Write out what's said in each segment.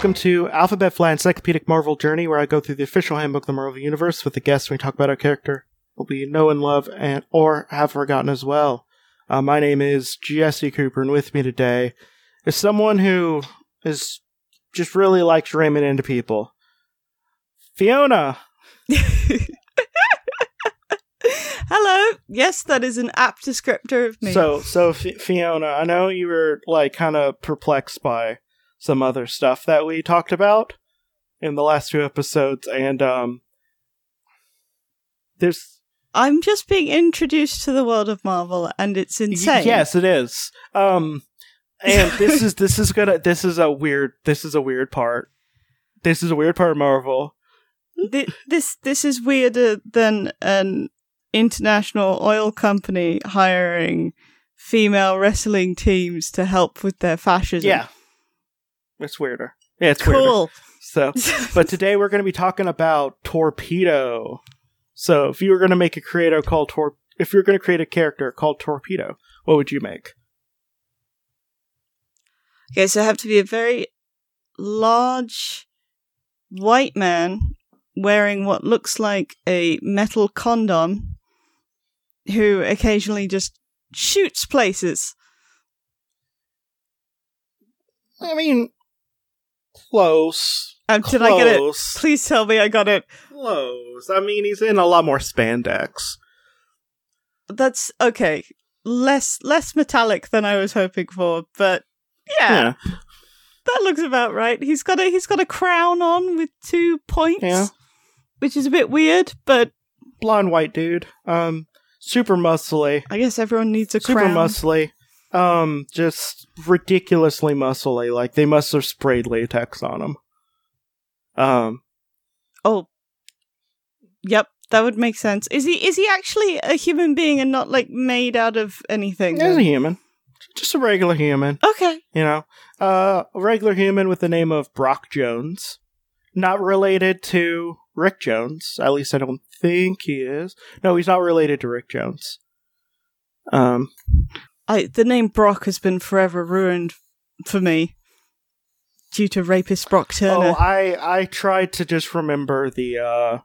Welcome to Alphabet Fly Encyclopedic Marvel Journey, where I go through the official handbook of the Marvel Universe with the guests when we talk about our character we know and love and or have forgotten as well. Uh, my name is Jesse Cooper, and with me today is someone who is just really likes ramming into people. Fiona. Hello. Yes, that is an apt descriptor of me. So, so F- Fiona, I know you were like kind of perplexed by some other stuff that we talked about in the last two episodes, and um, there's I'm just being introduced to the world of Marvel, and it's insane. yes, it is. Um, and this is this is gonna this is a weird this is a weird part. This is a weird part of Marvel. this this is weirder than an international oil company hiring female wrestling teams to help with their fascism. Yeah, it's weirder. Yeah, it's cool. Weirder. So, but today we're going to be talking about Torpedo. So, if you were going to make a creator called Tor, if you're going to create a character called Torpedo, what would you make? Okay, so I have to be a very large white man wearing what looks like a metal condom who occasionally just shoots places. I mean, close. Um, did I get it? Please tell me I got it. Close. I mean, he's in a lot more spandex. That's okay. Less less metallic than I was hoping for, but yeah, yeah. that looks about right. He's got a he's got a crown on with two points, yeah. which is a bit weird, but blonde white dude. Um, super muscly. I guess everyone needs a super crown. muscly. Um, just ridiculously muscly. Like they must have sprayed latex on him. Um. Oh. Yep, that would make sense. Is he is he actually a human being and not like made out of anything? He's a human. Just a regular human. Okay. You know, uh, a regular human with the name of Brock Jones. Not related to Rick Jones. At least I don't think he is. No, he's not related to Rick Jones. Um, I the name Brock has been forever ruined for me due to rapist Brock Turner. Oh, I I tried to just remember the uh,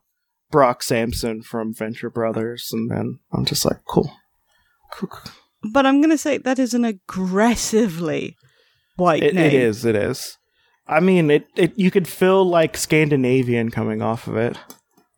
Brock Samson from Venture Brothers, and then I'm just like, cool. cool. But I'm gonna say that is an aggressively white it, name. It is. It is. I mean, it, it. You could feel like Scandinavian coming off of it.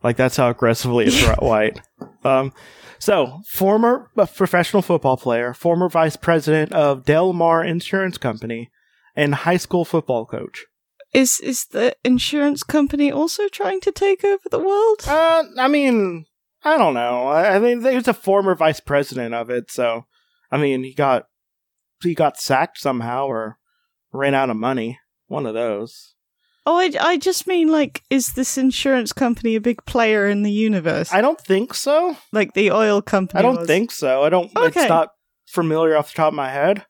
Like that's how aggressively it's white. Um, so former professional football player, former vice president of Del Mar Insurance Company, and high school football coach. Is is the insurance company also trying to take over the world? Uh, I mean, I don't know. I, I mean, he was a former vice president of it, so I mean, he got he got sacked somehow or ran out of money. One of those. Oh, I, I just mean like, is this insurance company a big player in the universe? I don't think so. Like the oil company. I don't was. think so. I don't. Okay. It's not familiar off the top of my head.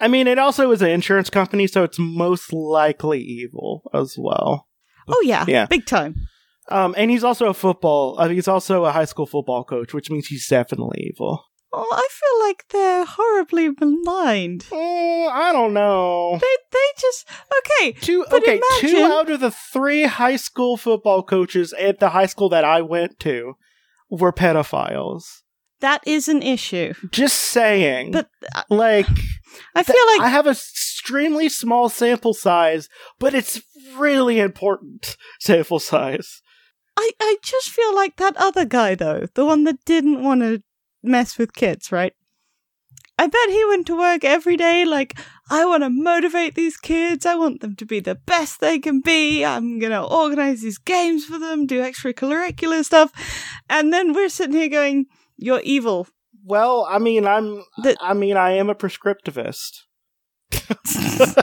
I mean, it also is an insurance company, so it's most likely evil as well. Oh yeah, yeah, big time. Um, and he's also a football. Uh, he's also a high school football coach, which means he's definitely evil. Oh, I feel like they're horribly maligned. Oh, I don't know. They they just okay. Two okay, imagine... two out of the three high school football coaches at the high school that I went to were pedophiles. That is an issue. Just saying. But uh, like I feel like I have a extremely small sample size, but it's really important sample size. I, I just feel like that other guy though, the one that didn't want to mess with kids, right? I bet he went to work every day like, I want to motivate these kids. I want them to be the best they can be. I'm going to organize these games for them, do extracurricular stuff. And then we're sitting here going, you're evil. Well, I mean, I'm, the- I mean, I am a prescriptivist.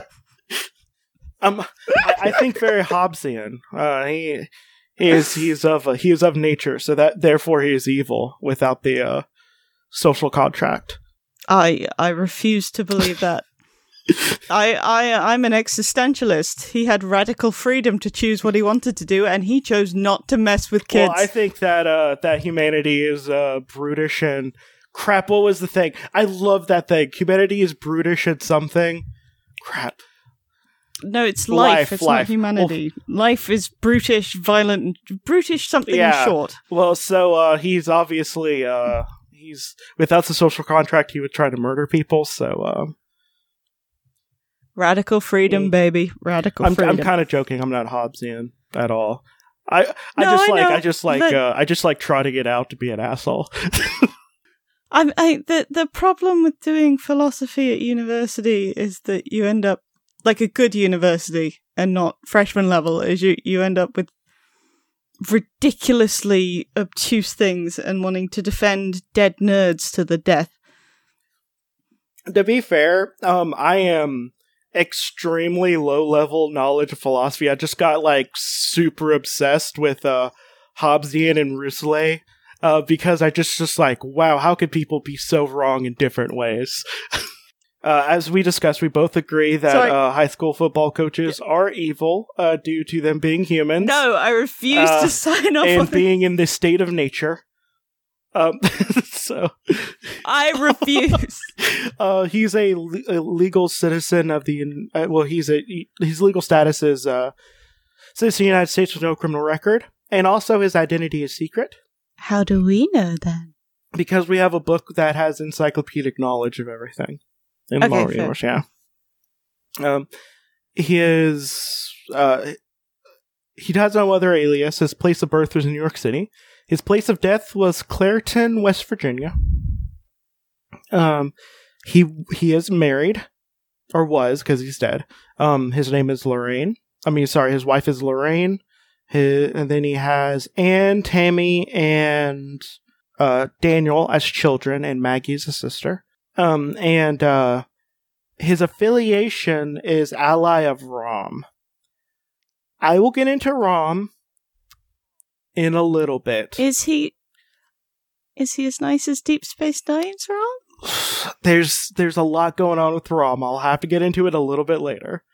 um, I, I, think very Hobbesian. Uh, he, he is, he's of, he is of nature, so that, therefore he is evil without the, uh, social contract. I I refuse to believe that. I I I'm an existentialist. He had radical freedom to choose what he wanted to do, and he chose not to mess with kids. Well, I think that uh that humanity is uh brutish and crap. What was the thing? I love that thing. Humanity is brutish and something. Crap. No, it's life. Life, it's life. not humanity. life is brutish, violent, brutish something Yeah. short. Well, so uh, he's obviously uh, he's without the social contract, he would try to murder people. So um, Radical freedom, baby. Radical I'm freedom. I'm kind of joking. I'm not Hobbesian at all. I I No, just I like know, I just like but- uh, I just like trotting it out to be an asshole. I'm, I, the the problem with doing philosophy at university is that you end up like a good university and not freshman level. Is you you end up with ridiculously obtuse things and wanting to defend dead nerds to the death. to be fair, um, I am extremely low level knowledge of philosophy. I just got like super obsessed with uh Hobbesian and Rousselet. Uh, because I just just like wow, how could people be so wrong in different ways? uh, as we discussed, we both agree that Sorry. uh, high school football coaches are evil uh, due to them being humans. No, I refuse Uh, to sign off and on it. being in this state of nature. Um, so I refuse. uh, he's a, le- a legal citizen of the. Uh, well, he's a he- his legal status is uh, citizen of the United States with no criminal record, and also his identity is secret How do we know then? because we have a book that has encyclopedic knowledge of everything in Okay, Marvel fair. Universe. Yeah. Um, he is. Uh, he has no other alias. His place of birth was in New York City. His place of death was Clairton, West Virginia. Um, he he is married, or was because he's dead. Um, his name is Lorraine. I mean, sorry, his wife is Lorraine. His, and then he has Anne, Tammy, and uh, Daniel as children, and Maggie as a sister. Um, and uh, his affiliation is ally of Rom. I will get into Rom in a little bit. Is he? Is he as nice as Deep Space Nine's Rom? there's there's a lot going on with Rom. I'll have to get into it a little bit later.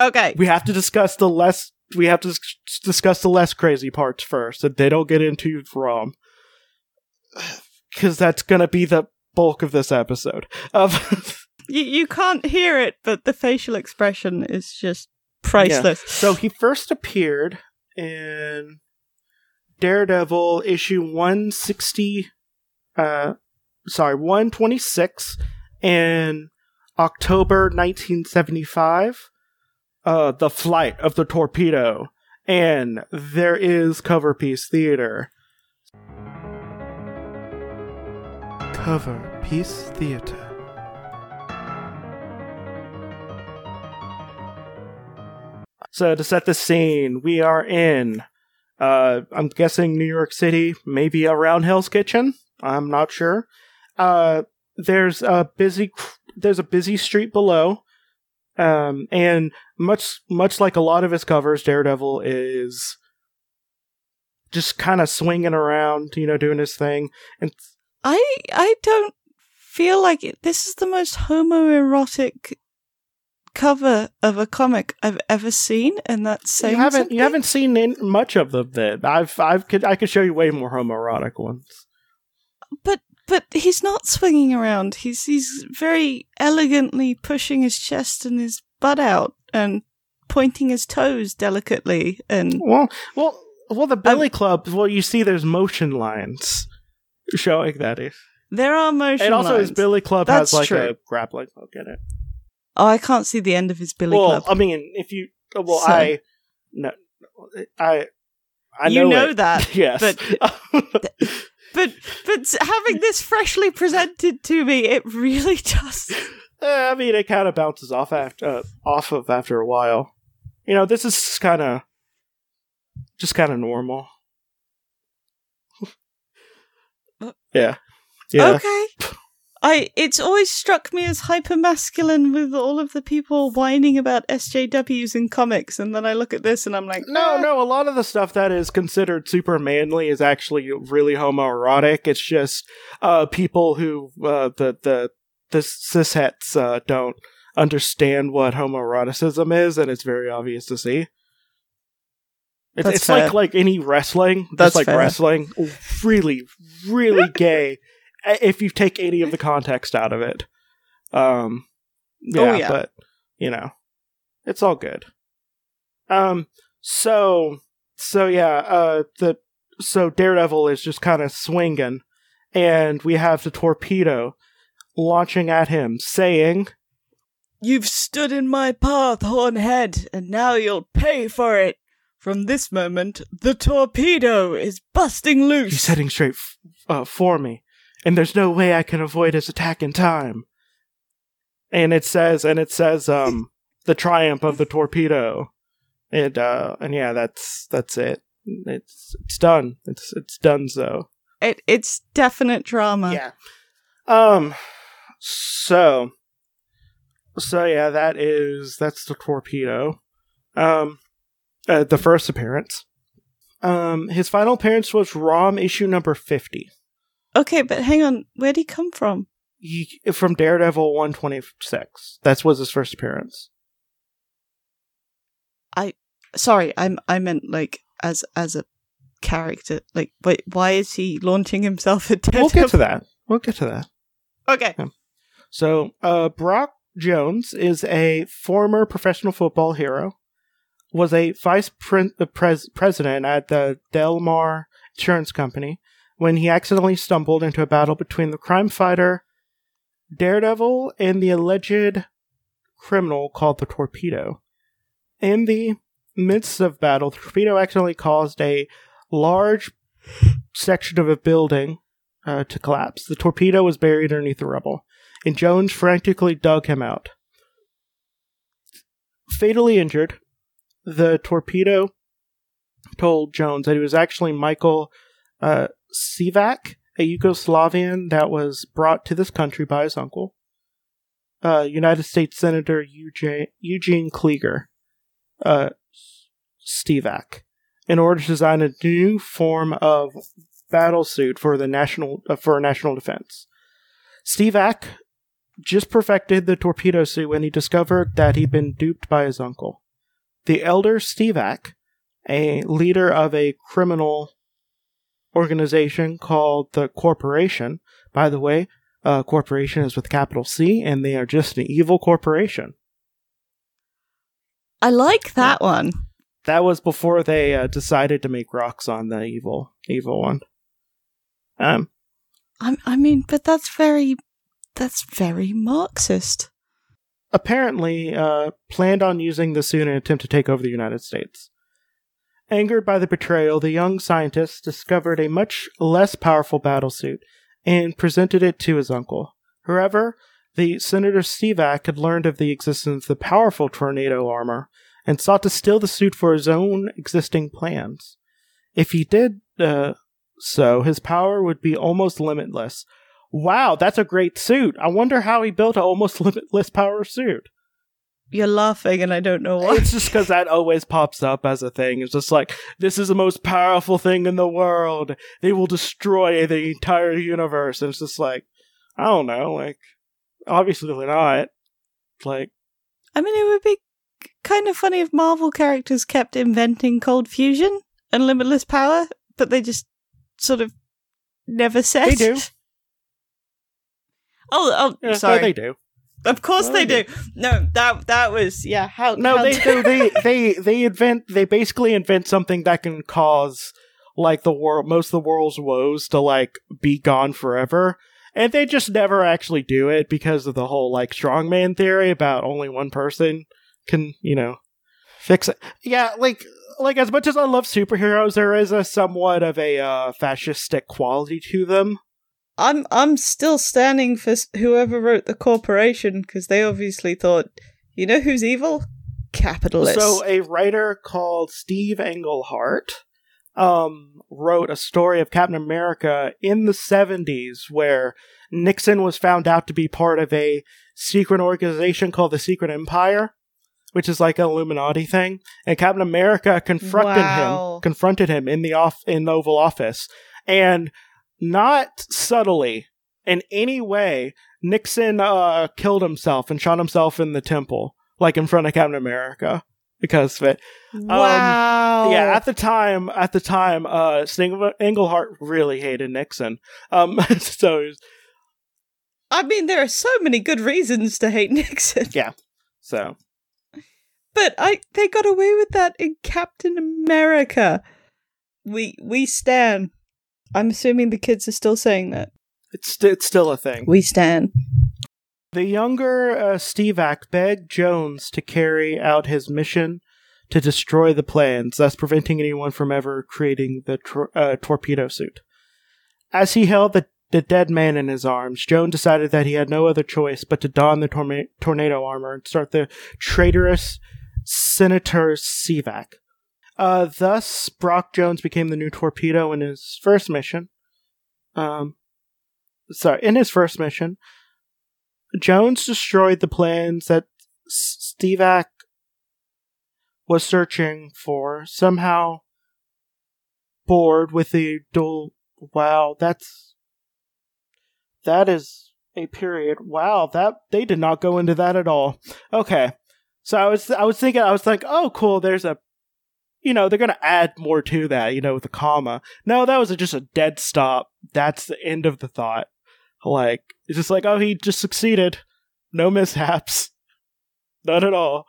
Okay. We have to discuss the less we have to discuss the less crazy parts first, and they don't get into Rom because that's gonna be the bulk of this episode. Um, You you can't hear it, but the facial expression is just priceless. So he first appeared in Daredevil issue 160 uh sorry, 126 in October 1975. Uh The Flight of the Torpedo and there is Cover Piece Theater. Cover Piece Theater. So to set the scene, we are in uh I'm guessing New York City, maybe around Hell's Kitchen. I'm not sure. Uh there's a busy there's a busy street below. Um and much much like a lot of his covers, Daredevil is just kind of swinging around, you know, doing his thing. And I I don't feel like it. This is the most homoerotic cover of a comic I've ever seen, and that's saying you haven't something. you haven't seen in much of them then. I've I've could I could show you way more homoerotic ones. But but he's not swinging around. He's he's very elegantly pushing his chest and his butt out and pointing his toes delicately and Well, well, well. The um, Billy Club. Well, you see, there's motion lines showing that. Is. there are motion And also, his. Billy Club That's has like true. a grappling hook in it. Oh, I can't see the end of his Billy well, Club. I mean, if you, well, So- I, no, I, I you know, know that. yes, but- But but having this freshly presented to me, it really does. Eh, I mean, it kind of bounces off after, uh, off of after a while. You know, this is kind of, just kind of normal. Yeah, yeah. Okay. I it's always struck me as hyper masculine with all of the people whining about SJWs in comics, and then I look at this and I'm like, No, eh. no, a lot of the stuff that is considered super manly is actually really homoerotic. It's just uh people who uh the the the cishets uh don't understand what homoeroticism is and it's very obvious to see. It's, That's it's like fair. like any wrestling, just That's like fair. wrestling, really, really gay. If you take any of the context out of it, um, yeah, Oh, yeah. but you know, It's all good. Um. So. So yeah. Uh. The. So Daredevil is just kind of swinging, and we have the torpedo launching at him, saying, You've stood in my path, Hornhead, and now you'll pay for it. From this moment, the torpedo is busting loose. "He's heading straight f- uh, for me, and there's no way I can avoid his attack in time." And it says, and it says, um, the triumph of the torpedo, and uh, and yeah, that's that's it. It's it's done. It's it's done. So It, it's definite drama. yeah. Um. So. So yeah, that is that's the torpedo. Um, uh, the first appearance. Um, his final appearance was ROM issue number fifty. Okay, but hang on. Where'd he come from? He, from Daredevil one twenty six. That was his first appearance. I sorry, I'm I meant like as as a character. Like, wait, why is he launching himself at We'll get to that. We'll get to that. Okay. So, uh, Brock Jones is a former professional football hero, was a vice pre- uh, pres- president at the Delmar Insurance Company when he accidentally stumbled into a battle between the crime fighter Daredevil and the alleged criminal called the Torpedo. In the midst of battle, the torpedo accidentally caused a large section of a building uh, to collapse. The torpedo was buried underneath the rubble and Jones frantically dug him out. Fatally injured, the torpedo told Jones that he was actually Michael uh, Stivak, a Yugoslavian that was brought to this country by his uncle, uh, United States Senator Eugene, Eugene Klieger, uh, Stivak, in order to design a new form of battle suit for the national uh, for national defense. Stivak just perfected the torpedo suit when he discovered that he'd been duped by his uncle. The elder Stivak, a leader of a criminal organization called the Corporation, by the way, uh, corporation is with capital C, and they are just an evil corporation. I like that one. That was before they uh, decided to make rocks on the evil, evil one. Um, I I mean, but that's very that's very Marxist. Apparently uh, planned on using the suit in an attempt to take over the United States. Angered by the betrayal, the young scientist discovered a much less powerful battlesuit and presented it to his uncle. However, the Senator Stivak had learned of the existence of the powerful tornado armor and sought to steal the suit for his own existing plans. If he did uh, so, his power would be almost limitless. Wow, that's a great suit. I wonder how he built an almost limitless power suit. You're laughing, and I don't know why. It's just because that always pops up as a thing. It's just like, this is the most powerful thing in the world. They will destroy the entire universe. And it's just like, I don't know, like, obviously they're not. Like, I mean, it would be kind of funny if Marvel characters kept inventing cold fusion and limitless power, but they just sort of never said. They do. Oh, oh, yeah, sorry. they do. Of course Oh, they they do. No, that that was yeah. How No, how they do. They, they, they invent, they basically invent something that can cause, like, the world, most of the world's woes to, like, be gone forever. And they just never actually do it because of the whole, like, strongman theory about only one person can, you know, fix it. Yeah, like, like, as much as I love superheroes, there is a somewhat of a, uh, fascistic quality to them. I'm I'm still standing for whoever wrote the corporation because they obviously thought, you know who's evil? Capitalists. So a writer called Steve Englehart um, wrote a story of Captain America in the 70s where Nixon was found out to be part of a secret organization called the Secret Empire, which is like an Illuminati thing. And Captain America confronted Wow. him, confronted him in the off in the Oval Office, and not subtly in any way, Nixon uh, killed himself and shot himself in the temple, like in front of Captain America, because of it. wow. Yeah, at the time, at the time, uh, Sting- Englehart really hated Nixon. Um, so, was- I mean, there are so many good reasons to hate Nixon. Yeah. so But but I they got away with that in Captain America. We we stand. I'm assuming the kids are still saying that. It's st- it's still a thing. We stand. The younger uh, Stivak begged Jones to carry out his mission to destroy the plans, thus preventing anyone from ever creating the tor- uh, torpedo suit. As he held the, the dead man in his arms, Jones decided that he had no other choice but to don the torma- tornado armor and start the traitorous Senator Stivak. Uh, thus, Brock Jones became the new torpedo in his first mission. Um, sorry, in his first mission, Jones destroyed the plans that Stivak was searching for. Somehow bored with the dual. Wow, that's that is a period. Wow, that they did not go into that at all. Okay, so I was I was thinking I was like, oh, cool. There's a you know they're gonna add more to that. You know, with a comma. No, that was just a dead stop. That's the end of the thought. Like it's just like, oh, he just succeeded. No mishaps. None at all.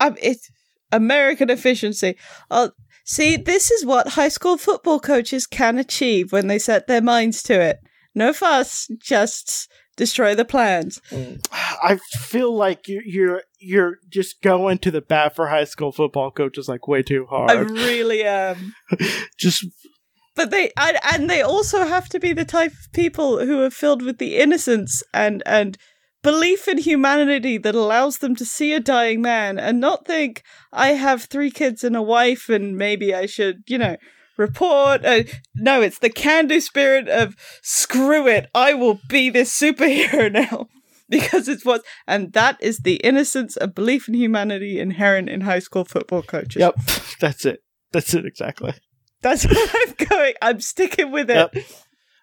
Um, it's American efficiency. Uh, see, this is what high school football coaches can achieve when they set their minds to it. No fuss, just destroy the plans. I feel like you, you're you're just going to the bat for high school football coaches like way too hard. I really am. just but they and, and they also have to be the type of people who are filled with the innocence and and belief in humanity that allows them to see a dying man and not think I have three kids and a wife and maybe I should, you know, report. Uh, no, it's the can do spirit of screw it, I will be this superhero now. because it's what, and that is the innocence of belief in humanity inherent in high school football coaches. Yep, that's it. That's it exactly. That's what I'm going. I'm sticking with it. Yep.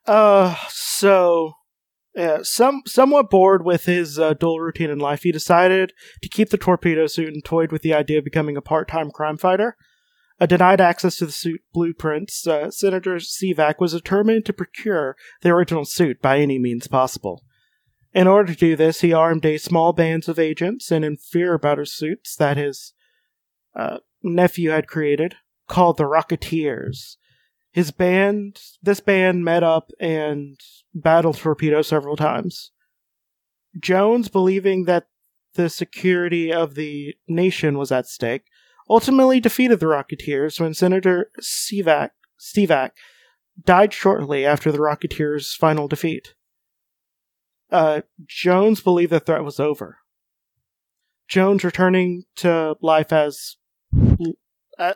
Uh, so yeah, some somewhat bored with his uh, dual routine in life, he decided to keep the torpedo suit and toyed with the idea of becoming a part-time crime fighter. Uh, denied access to the suit blueprints, uh, Senator Stivak was determined to procure the original suit by any means possible. In order to do this, he armed a small band of agents and in fear about his suits that his uh, nephew had created, called the Rocketeers. His band, this band met up and battled Torpedo several times. Jones, believing that the security of the nation was at stake, ultimately defeated the Rocketeers when Senator Stivak died shortly after the Rocketeers' final defeat. Uh, Jones believed the threat was over. Jones returning to life as uh,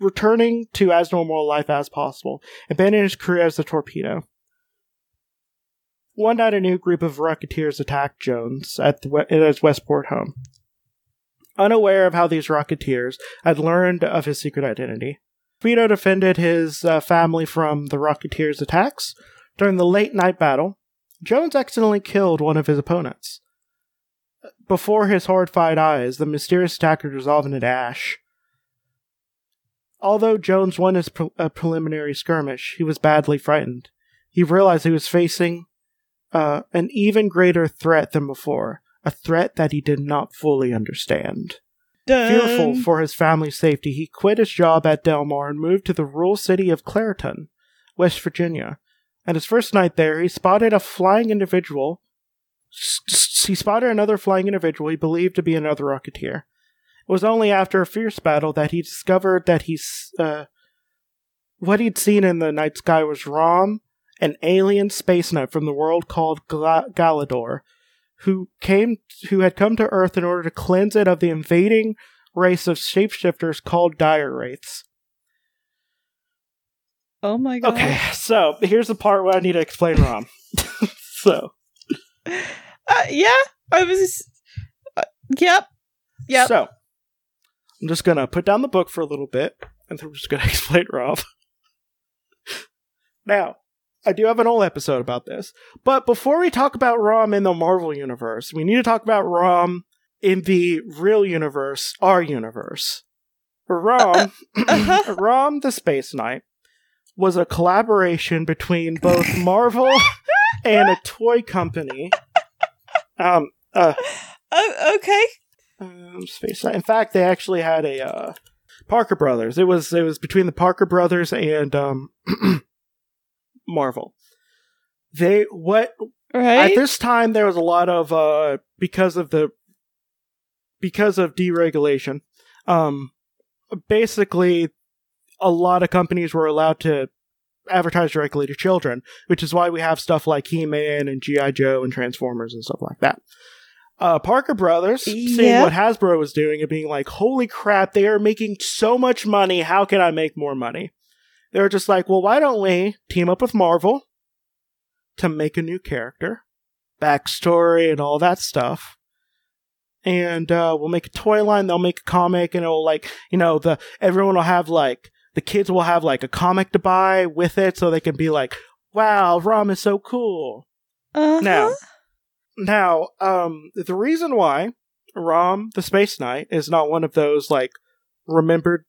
returning to as normal life as possible, abandoning his career as a torpedo. One night, a new group of Rocketeers attacked Jones at, the, at his Westport home. Unaware of how these Rocketeers had learned of his secret identity, Torpedo defended his uh, family from the Rocketeers' attacks. During the late night battle, Jones accidentally killed one of his opponents. Before his horrified eyes, the mysterious attacker dissolved into ash. Although Jones won his pre- a preliminary skirmish, he was badly frightened. He realized he was facing uh, an even greater threat than before, a threat that he did not fully understand. Dun. Fearful for his family's safety, he quit his job at Delmar and moved to the rural city of Clairton, West Virginia. At his first night there, he spotted a flying individual. He spotted another flying individual he believed to be another Rocketeer. It was only after a fierce battle that he discovered that he's uh, what he'd seen in the night sky was Rom, an alien space knight from the world called Gla- Galador, who came who had come to Earth in order to cleanse it of the invading race of shapeshifters called Dire Wraiths. Oh my god. Okay, so here's the part where I need to explain Rom. so, Uh, yeah, I was. Uh, yep. Yep. so I'm just gonna put down the book for a little bit, and then we're just gonna explain Rom. now, I do have an old episode about this, but before we talk about Rom in the Marvel universe, we need to talk about Rom in the real universe, our universe. Rom, uh-huh. Rom the Space Knight was a collaboration between both Marvel and a toy company. Um, uh, Oh, okay. Um, Space Knight. In fact, they actually had a uh, Parker Brothers. It was it was between the Parker Brothers and um, Marvel. They what Right? at this time there was a lot of uh because of the because of deregulation um basically a lot of companies were allowed to advertise directly to children which is why we have stuff like he-man and gi joe and transformers and stuff like that uh parker brothers seeing Yeah. what hasbro was doing and being like holy crap they are making so much money how can i make more money they were just like well why don't we team up with marvel to make a new character, backstory, and all that stuff. And uh, we'll make a toy line. They'll make a comic, and it'll like you know the everyone will have like the kids will have like a comic to buy with it, so they can be like, "Wow, Rom is so cool." uh-huh. Now, now, um, the reason why Rom the Space Knight is not one of those like remembered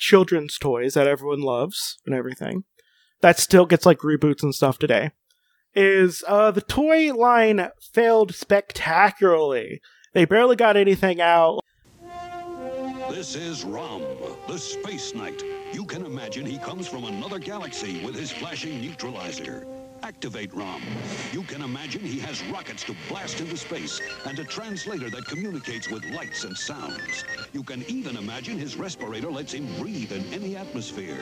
children's toys that everyone loves and everything that still gets like reboots and stuff today is uh the toy line failed spectacularly. They barely got anything out. This is Rom, the Space Knight. You can imagine he comes from another galaxy with his flashing neutralizer. Activate Rom. You can imagine he has rockets to blast into space and a translator that communicates with lights and sounds. You can even imagine his respirator lets him breathe in any atmosphere.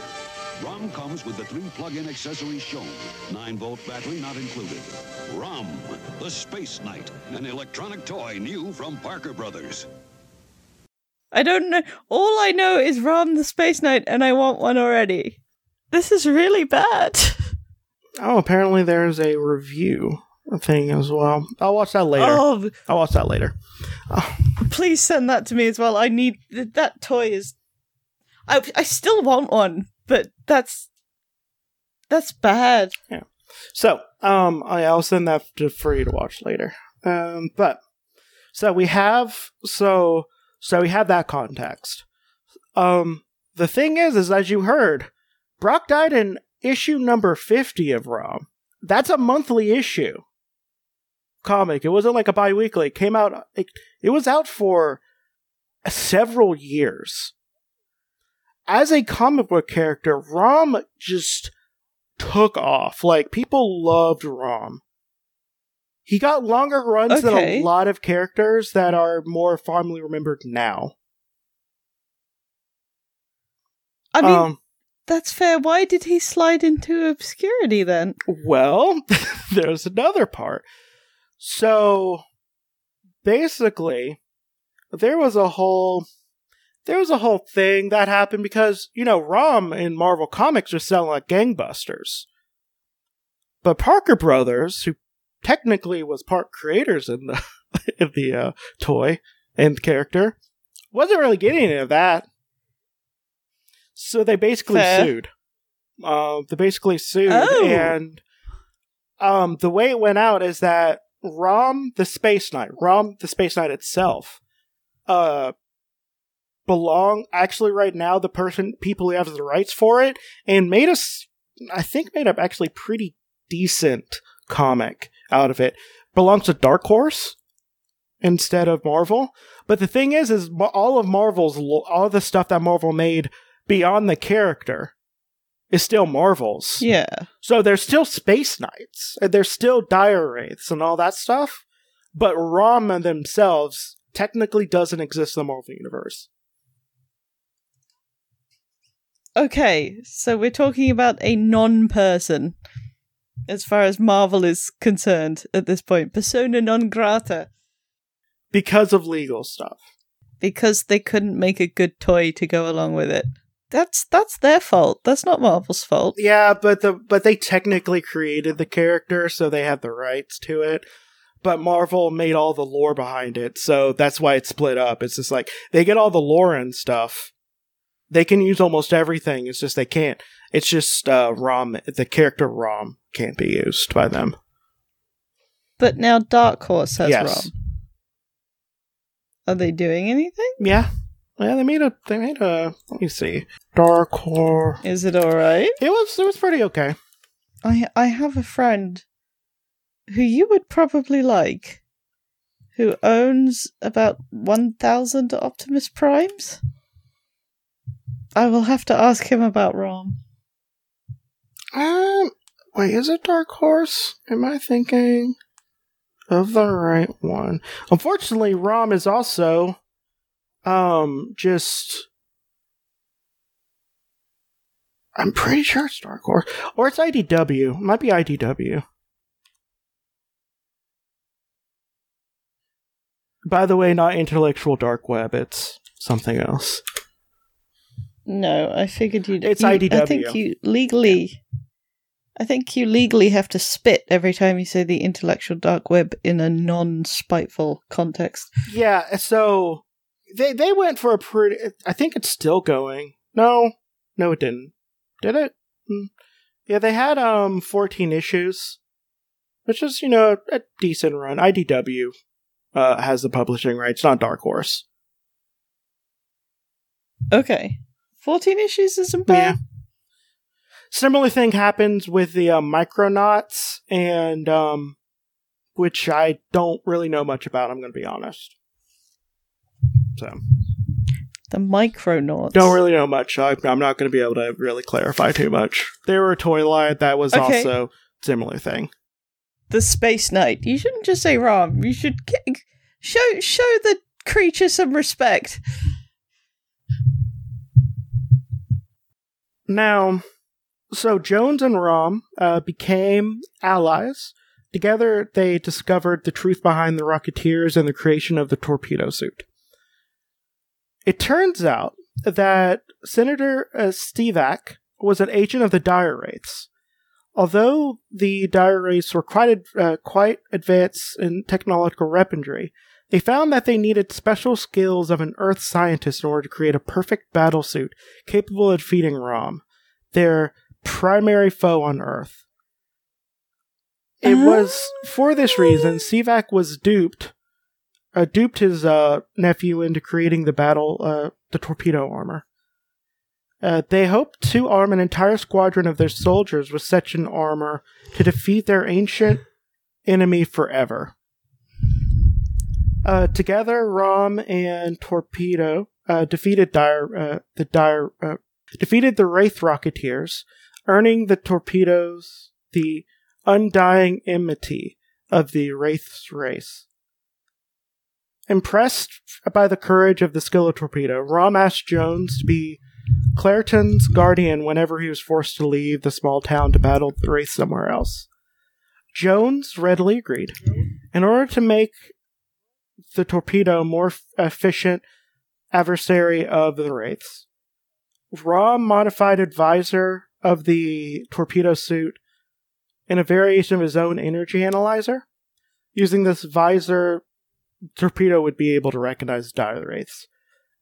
ROM comes with the three plug-in accessories shown. 9-volt battery not included. ROM, the Space Knight, an electronic toy new from Parker Brothers. I don't know. All I know is Rom the Space Knight, and I want one already. This is really bad. Oh, apparently there's a review thing as well. I'll watch that later. Oh, I'll watch that later. please send that to me as well. I need that toy. Is I I still want one, but that's that's bad. Yeah. So, um, I- I'll send that to, for you to watch later. Um, but so we have so so we have that context. Um, the thing is, is as you heard, Brock died in issue number fifty of ROM. That's a monthly issue comic. It wasn't like a bi-weekly. It came out. It, it was out for several years. As a comic book character, Rom just took off. Like people loved Rom. He got longer runs than a lot of characters that are more fondly remembered now. I mean, um, that's fair. Why did he slide into obscurity then? well, there's another part. So basically, there was a whole there was a whole thing that happened because, you know, Rom in Marvel Comics was selling like gangbusters. But Parker Brothers, who technically was part creators in the in the uh, toy and character, wasn't really getting any of that. So they basically Fair. sued. Uh, they basically sued, Oh. and um, the way it went out is that Rom the Space Knight, Rom the Space Knight itself, uh, belong actually right now the person people who have the rights for it and made us I think made up actually pretty decent comic out of it belongs to Dark Horse instead of Marvel. But the thing is, is all of Marvel's all the stuff that Marvel made beyond the character is still Marvel's. Yeah. So there's still Space Knights, and there's still Dire Wraiths and all that stuff, but Rama themselves technically doesn't exist in the Marvel Universe. Okay, so we're talking about a non-person, as far as Marvel is concerned at this point. Persona non grata, Because of legal stuff. because they couldn't make a good toy to go along with it. That's that's their fault. That's not Marvel's fault. Yeah, but the but they technically created the character, so they have the rights to it. But Marvel made all the lore behind it, so that's why it's split up. It's just like they get all the lore and stuff. They can use almost everything. It's just they can't. It's just uh, Rom. The character Rom can't be used by them. But now Dark Horse has Yes. Rom. Are they doing anything? Yeah, yeah. They made a. They made a. Let me see. Dark Horse. Is it all right? It was. It was pretty okay. I I have a friend who you would probably like, who owns about 1,000 Optimus Primes? I will have to ask him about Rom. Um, wait, is it Dark Horse? Am I thinking of the right one? Unfortunately, Rom is also, um, just. I'm pretty sure it's Dark Horse. Or it's IDW. It might be IDW. By the way, not intellectual dark web, it's something else. No, I figured you'd. It's you, I think you legally. I think you legally have to spit every time you say the intellectual dark web in a non-spiteful context. Yeah, so they they went for a pretty. I think it's still going. No, no, it didn't. Did it? Hmm. Yeah, they had um 14 issues, which is you know a decent run. IDW uh, has the publishing rights, not Dark Horse. Okay, fourteen issues isn't Yeah. bad. Similar thing happens with the uh, Micronauts, and um, which I don't really know much about. I'm going to be honest. So The Micronauts. don't really know much. I, I'm not going to be able to really clarify too much. They were a toy line that was Okay. also similar thing. the Space Knight. You shouldn't just say Rom. You should g- show show the creature some respect. Now, so Jones and Rom uh, became allies. Together, they discovered the truth behind the Rocketeers and the creation of the torpedo suit. It turns out that Senator uh, Stivak was an agent of the Dire Wraiths. Although the Dire Wraiths were quite, ad- uh, quite advanced in technological weaponry, they found that they needed special skills of an Earth scientist in order to create a perfect battle suit capable of defeating Rom, their primary foe on Earth. It was for this reason Stivak was duped, uh, duped his uh, nephew into creating the battle, uh, the torpedo armor. Uh, they hoped to arm an entire squadron of their soldiers with such an armor to defeat their ancient enemy forever. Uh, together, Rom and Torpedo uh, defeated Dire, the Dire, defeated the Wraith Rocketeers, earning the torpedoes the undying enmity of the Wraith's race. Impressed by the courage of the skill of Torpedo, Rom asked Jones to be Clairton's guardian whenever he was forced to leave the small town to battle the Wraith somewhere else. Jones readily agreed. In order to make the torpedo more efficient adversary of the Wraiths, Rom modified advisor of the torpedo suit in a variation of his own energy analyzer. Using this visor, torpedo would be able to recognize dire wraiths,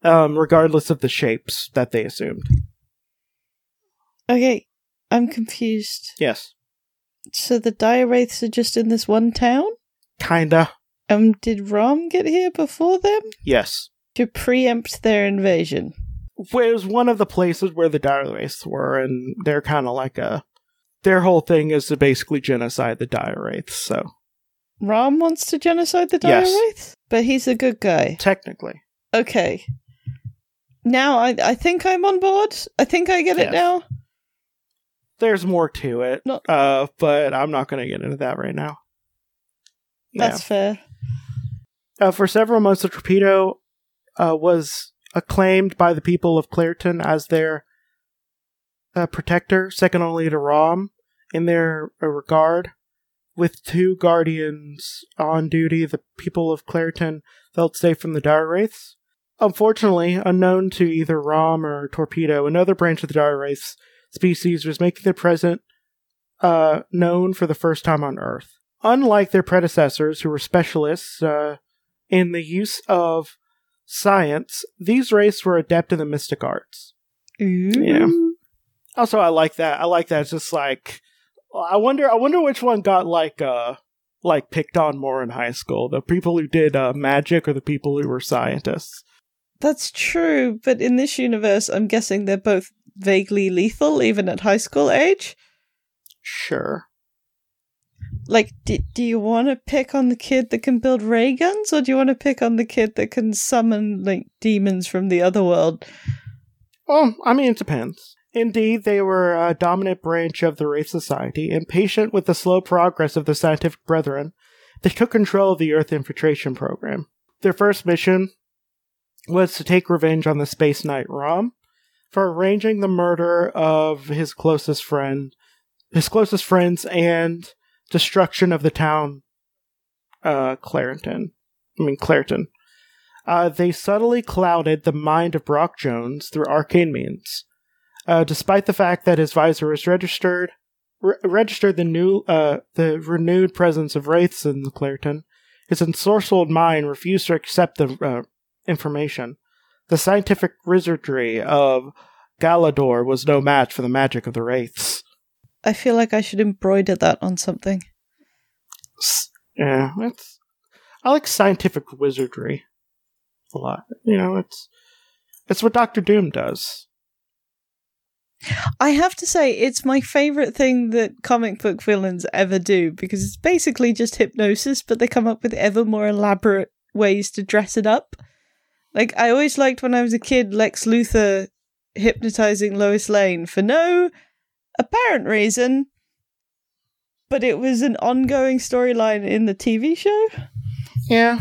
um, regardless of the shapes that they assumed. Okay, I'm confused. Yes, So the Dire Wraiths are just in this one town? kinda. Um, did Rom get here before them Yes, to preempt their invasion? it was one of the places where the dire wraiths were, and they're kind of like a. Their whole thing is to basically genocide the dire wraiths. So Rom wants to genocide the Dire Yes. Wraiths, but he's a good guy. technically, Okay. Now I I think I'm on board. I think I get it now. there's more to it. No. Uh, but I'm not going to get into that right now. Yeah. That's fair. Uh, for several months, the torpedo uh, was acclaimed by the people of Clairton as their uh, protector, second only to Rom in their uh, regard. With two guardians on duty, the people of Clairton felt safe from the Dire Wraiths. Unfortunately, unknown to either Rom or Torpedo, another branch of the Dire Wraiths species was making their presence uh, known for the first time on Earth. Unlike their predecessors, who were specialists uh, in the use of science, these wraiths were adept in the mystic arts. Yeah. Also, I like that. I like that. It's just like I wonder. I wonder which one got like uh like picked on more in high school: the people who did uh, magic or the people who were scientists. That's true, but in this universe, I'm guessing they're both vaguely lethal, even at high school age. Sure. like, do, do you want to pick on the kid that can build ray guns, or do you want to pick on the kid that can summon like demons from the other world? Well, I mean, it depends. Indeed, they were a dominant branch of the Wraith Society, impatient with the slow progress of the scientific brethren. They took control of the Earth infiltration program. Their first mission was to take revenge on the Space Knight Rom for arranging the murder of his closest friend, his closest friends, and destruction of the town, uh, Clarenton. I mean, Clairton. Uh, they subtly clouded the mind of Brock Jones through arcane means. Uh, despite the fact that his visor was registered, re- registered the new, uh, the renewed presence of wraiths in the Clairton, his ensorcelled mind refused to accept the uh, information. The scientific wizardry of Galador was no match for the magic of the wraiths. I feel like I should embroider that on something. Yeah, it's. I like scientific wizardry a lot. You know, it's it's what Doctor Doom does. I have to say, it's my favorite thing that comic book villains ever do because it's basically just hypnosis, but they come up with ever more elaborate ways to dress it up. Like, I always liked when I was a kid Lex Luthor hypnotizing Lois Lane for no apparent reason, but it was an ongoing storyline in the TV show. Yeah,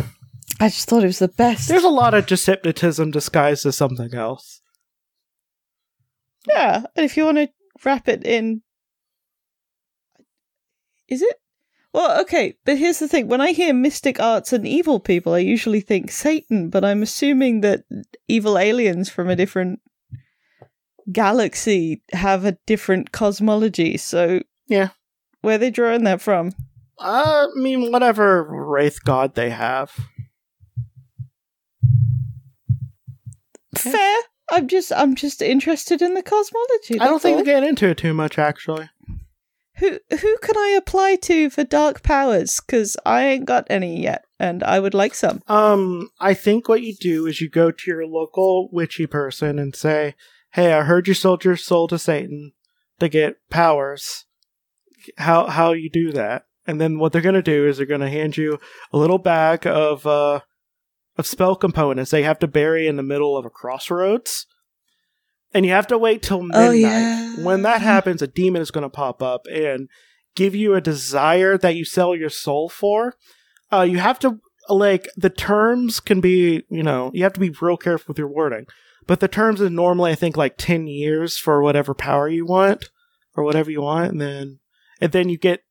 I just thought it was the best. there's a lot of just hypnotism disguised as something else. Yeah, and if you want to wrap it in, is it? Well, okay, but here's the thing: when I hear mystic arts and evil people, I usually think Satan, but I'm assuming that evil aliens from a different galaxy have a different cosmology. So, Yeah. where are they drawing that from? Uh, I mean, whatever wraith god they have. Fair. I'm just, I'm just interested in the cosmology. I don't think all. they get into it too much, actually. Who who can I apply to for dark powers? Because I ain't got any yet, and I would like some. Um, I think what you do is you go to your local witchy person and say, "Hey, I heard you sold your soul to Satan to get powers. How how you do that?" And then what they're gonna do is they're gonna hand you a little bag of uh of spell components they have to bury in the middle of a crossroads. And you have to wait till midnight. Oh, yeah. When that happens, a demon is going to pop up and give you a desire that you sell your soul for. Uh, you have to like the terms can be, you know, you have to be real careful with your wording. But the terms is normally, I think, like ten years for whatever power you want or whatever you want, and then and then you get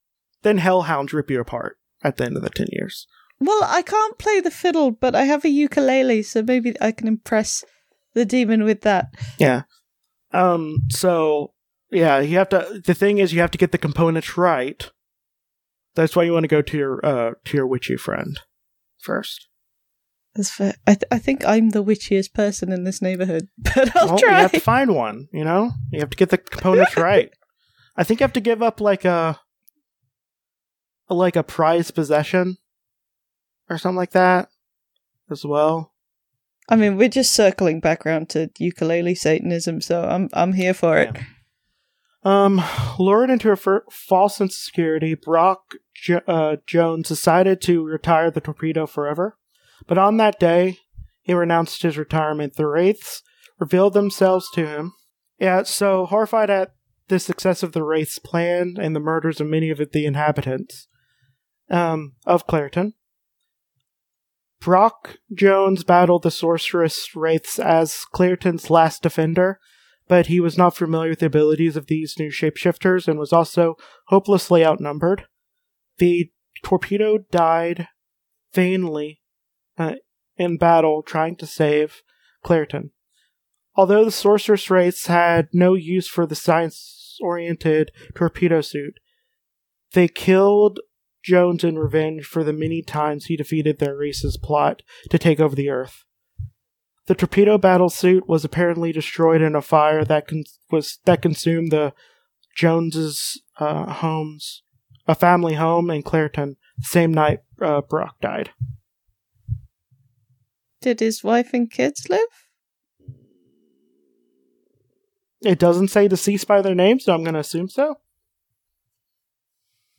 then hellhounds rip you apart at the end of the ten years. Well, I can't play the fiddle, but I have a ukulele, so maybe I can impress the demon with that. Yeah. Um. So yeah, you have to. The thing is, you have to get the components right. That's why you want to go to your uh to your witchy friend first. That's fair. I, th- I think I'm the witchiest person in this neighborhood, but I'll well, you have to find one. You know, you have to get the components right. I think you have to give up like a like a prized possession or something like that as well. I mean, we're just circling back around to ukulele Satanism, so I'm I'm here for it. Um, lured into a false sense of security, Brock jo- uh, Jones decided to retire the torpedo forever. But on that day, he renounced his retirement. The Wraiths revealed themselves to him. Yeah, so horrified at the success of the Wraiths' plan and the murders of many of the inhabitants um, of Clairton, Brock Jones battled the sorceress Wraiths as Clairton's last defender but he was not familiar with the abilities of these new shapeshifters and was also hopelessly outnumbered. The torpedo died vainly uh, in battle trying to save Clairton. Although the sorceress wraiths had no use for the science oriented torpedo suit, they killed Jones in revenge for the many times he defeated their race's plot to take over the Earth. The torpedo battle suit was apparently destroyed in a fire that con- was that consumed the Joneses' uh, homes, a family home in Clairton. The same night uh, Brock died. Did his wife and kids live? It doesn't say deceased by their name, so I'm going to assume so.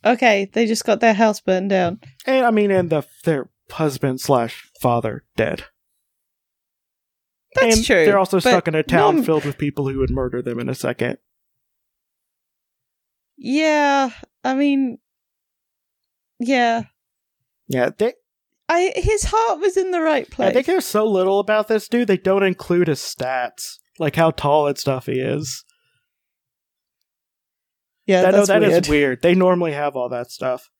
Okay, they just got their house burned down. And I mean, and the their husband slash father dead. That's and true. They're also stuck in a town norm- filled with people who would murder them in a second. Yeah, I mean, yeah. Yeah, they. I his heart was in the right place. I think there's so little about this dude. They don't include his stats, like how tall and stuff he is. Yeah, know that's that is weird. weird. They normally have all that stuff.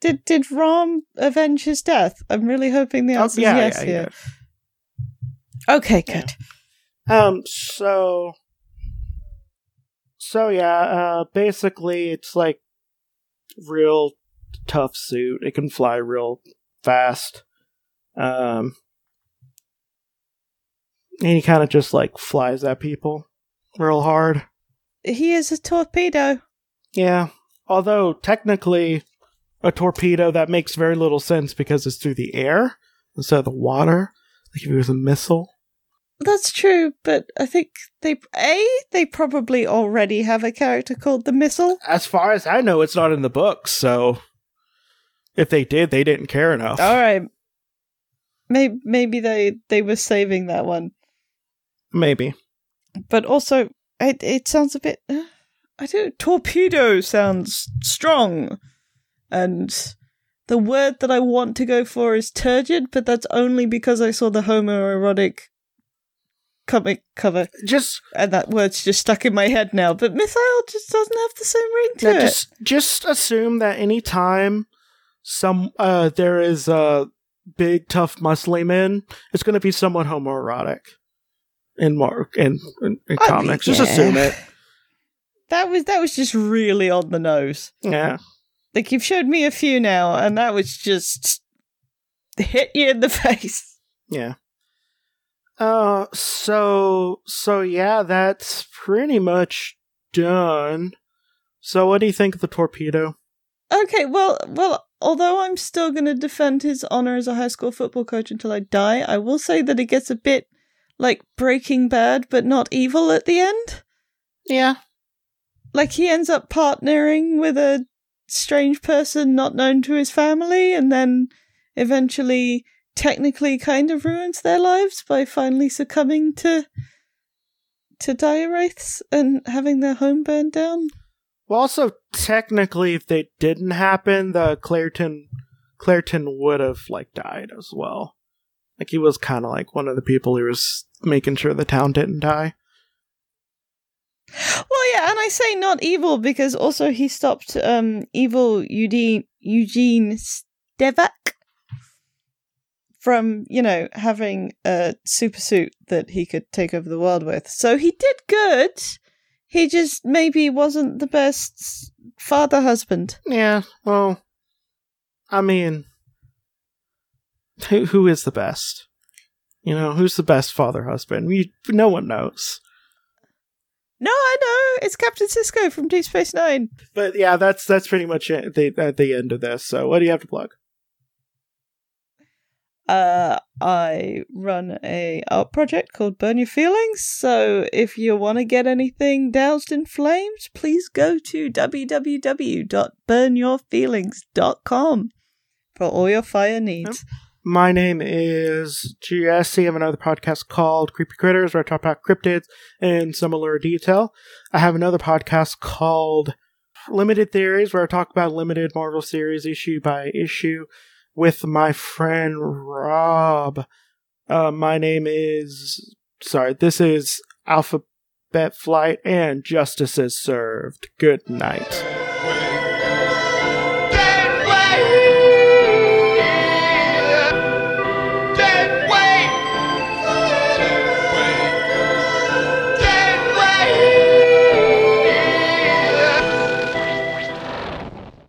Did did Rom avenge his death? I'm really hoping the Oh, answer yeah, is yes yeah, here. did. Okay, Yeah. good. Um. So. So yeah. Uh. Basically, it's like real tough suit. It can fly real fast. Um. And he kind of just like flies at people real hard. He is a torpedo. Yeah. Although technically, a torpedo that makes very little sense because it's through the air instead of the water. Like if it was a missile. That's true, but I think they a they probably already have a character called the Missile. As far as I know, it's not in the books, so if they did, they didn't care enough. All right. Maybe maybe they they were saving that one, Maybe. but also it it sounds a bit. uh, I don't. Torpedo sounds strong, and the word that I want to go for is turgid, but that's only because I saw the homoerotic comic cover, Just and that word's just stuck in my head now. But missile just doesn't have the same ring to it. just just assume that anytime some uh there is a big tough muscly man, it's going to be somewhat homoerotic in Mark in, in, in I mean, comics. Just yeah. assume it. That was that was just really on the nose. Yeah. Like you've showed me a few now, and that was just hit you in the face. Yeah. Uh so so yeah, that's pretty much done. So what do you think of the torpedo? Okay, well, well. Although I'm still going to defend his honor as a high school football coach until I die, I will say that it gets a bit like Breaking Bad, but not evil at the end. Yeah. Like he ends up partnering with a strange person not known to his family, and then eventually, technically, kind of ruins their lives by finally succumbing to to dire wraiths and having their home burned down. Well also technically if they didn't happen, the Clairton Clairton would have like died as well. Like he was kind of like one of the people who was making sure the town didn't die. Well, yeah, and I say not evil because also he stopped um evil Eugene Eugene Stivak from you know having a super suit that he could take over the world with. So he did good. He just maybe wasn't the best father husband. Yeah, well, I mean, who who is the best? You know, who's the best father husband? We no one knows. No, I know it's Captain Sisko from Deep Space Nine. But yeah, that's that's pretty much it. The, at the end of this. So, what do you have to plug? Uh, I run a art project called Burn Your Feelings. So if you want to get anything doused in flames, please go to www.burnyourfeelings.com for all your fire needs. My name is Jesse. I have another podcast called Creepy Critters where I talk about cryptids in similar detail. I have another podcast called Limited Theories where I talk about limited Marvel series issue by issue with my friend Rob. Uh, my name is, sorry, this is Alphabet Flight and Justice is Served. Good night.